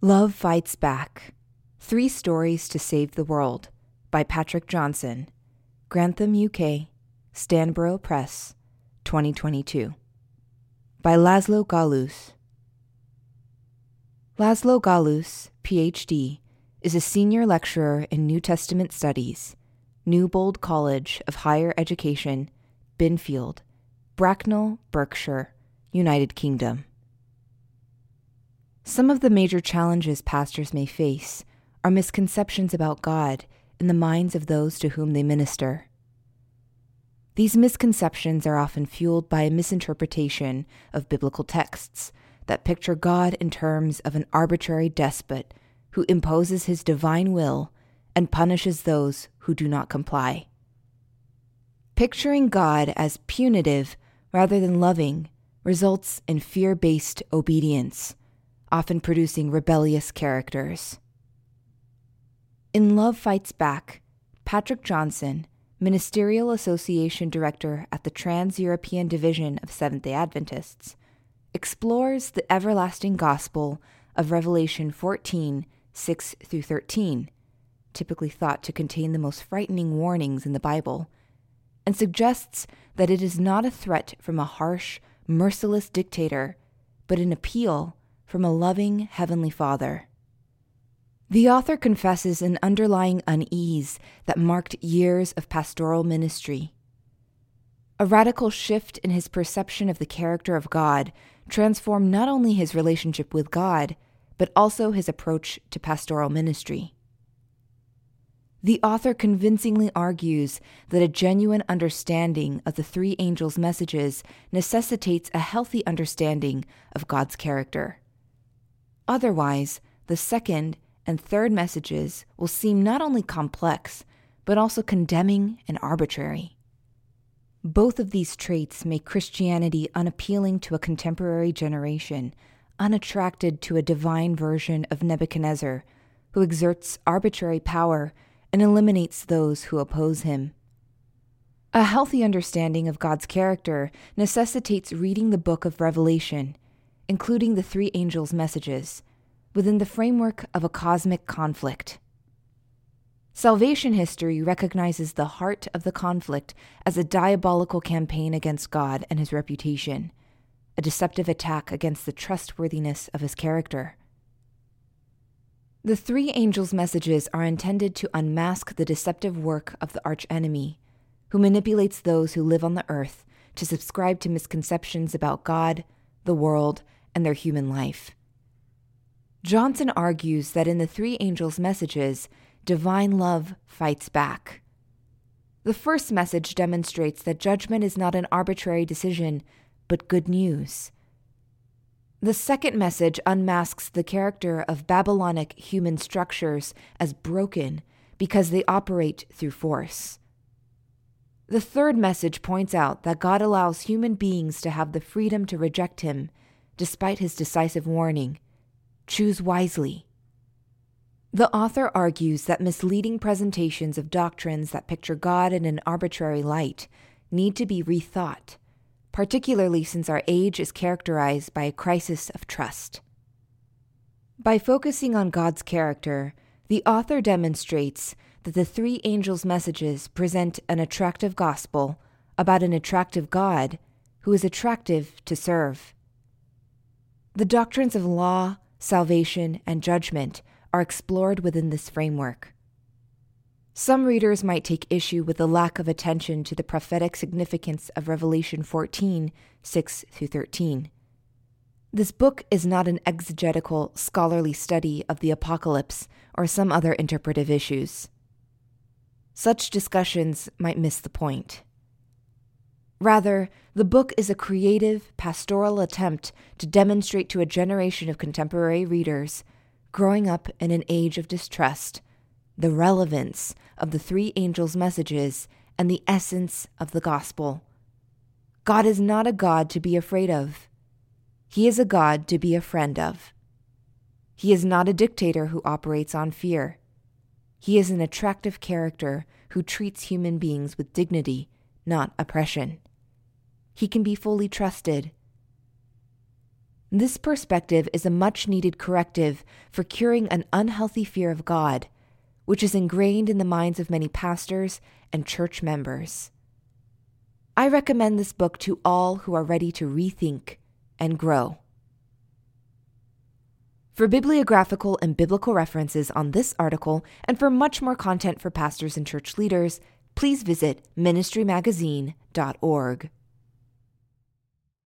Love Fights Back Three Stories to Save the World by Patrick Johnson, Grantham, UK, Stanborough Press, 2022. By Laszlo Gallusz. Laszlo Gallusz, PhD, is a senior lecturer in New Testament Studies, Newbold College of Higher Education, Binfield, Bracknell, Berkshire, United Kingdom. Some of the major challenges pastors may face are misconceptions about God in the minds of those to whom they minister. These misconceptions are often fueled by a misinterpretation of biblical texts that picture God in terms of an arbitrary despot who imposes his divine will and punishes those who do not comply. Picturing God as punitive rather than loving results in fear based obedience, often producing rebellious characters. In Love Fights Back, Patrick Johnson, Ministerial Association Director at the Trans European Division of Seventh day Adventists, explores the everlasting gospel of Revelation 14 6 through 13, typically thought to contain the most frightening warnings in the Bible, and suggests that it is not a threat from a harsh, merciless dictator, but an appeal from a loving Heavenly Father. The author confesses an underlying unease that marked years of pastoral ministry. A radical shift in his perception of the character of God transformed not only his relationship with God, but also his approach to pastoral ministry. The author convincingly argues that a genuine understanding of the three angels' messages necessitates a healthy understanding of God's character. Otherwise, the second and third messages will seem not only complex, but also condemning and arbitrary. Both of these traits make Christianity unappealing to a contemporary generation, unattracted to a divine version of Nebuchadnezzar, who exerts arbitrary power and eliminates those who oppose him. A healthy understanding of God's character necessitates reading the book of Revelation, including the three angels' messages, within the framework of a cosmic conflict. Salvation history recognizes the heart of the conflict as a diabolical campaign against God and his reputation, a deceptive attack against the trustworthiness of his character. The three angels' messages are intended to unmask the deceptive work of the archenemy, who manipulates those who live on the earth to subscribe to misconceptions about God, the world, and their human life. Johnson argues that in the three angels' messages, divine love fights back. The first message demonstrates that judgment is not an arbitrary decision, but good news. The second message unmasks the character of Babylonic human structures as broken because they operate through force. The third message points out that God allows human beings to have the freedom to reject Him, despite His decisive warning choose wisely. The author argues that misleading presentations of doctrines that picture God in an arbitrary light need to be rethought, particularly since our age is characterized by a crisis of trust. By focusing on God's character, the author demonstrates that the three angels' messages present an attractive gospel about an attractive God who is attractive to serve. The doctrines of law, salvation, and judgment are explored within this framework. Some readers might take issue with the lack of attention to the prophetic significance of Revelation 14 6 13. This book is not an exegetical, scholarly study of the apocalypse or some other interpretive issues. Such discussions might miss the point. Rather, the book is a creative, pastoral attempt to demonstrate to a generation of contemporary readers, growing up in an age of distrust, the relevance of the three angels' messages and the essence of the gospel. God is not a God to be afraid of. He is a God to be a friend of. He is not a dictator who operates on fear. He is an attractive character who treats human beings with dignity, not oppression he can be fully trusted. This perspective is a much needed corrective for curing an unhealthy fear of God, which is ingrained in the minds of many pastors and church members. I recommend this book to all who are ready to rethink and grow. For bibliographical and biblical references on this article, and for much more content for pastors and church leaders, please visit ministrymagazine.org.